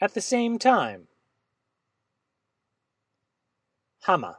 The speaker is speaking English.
at the same time. Hama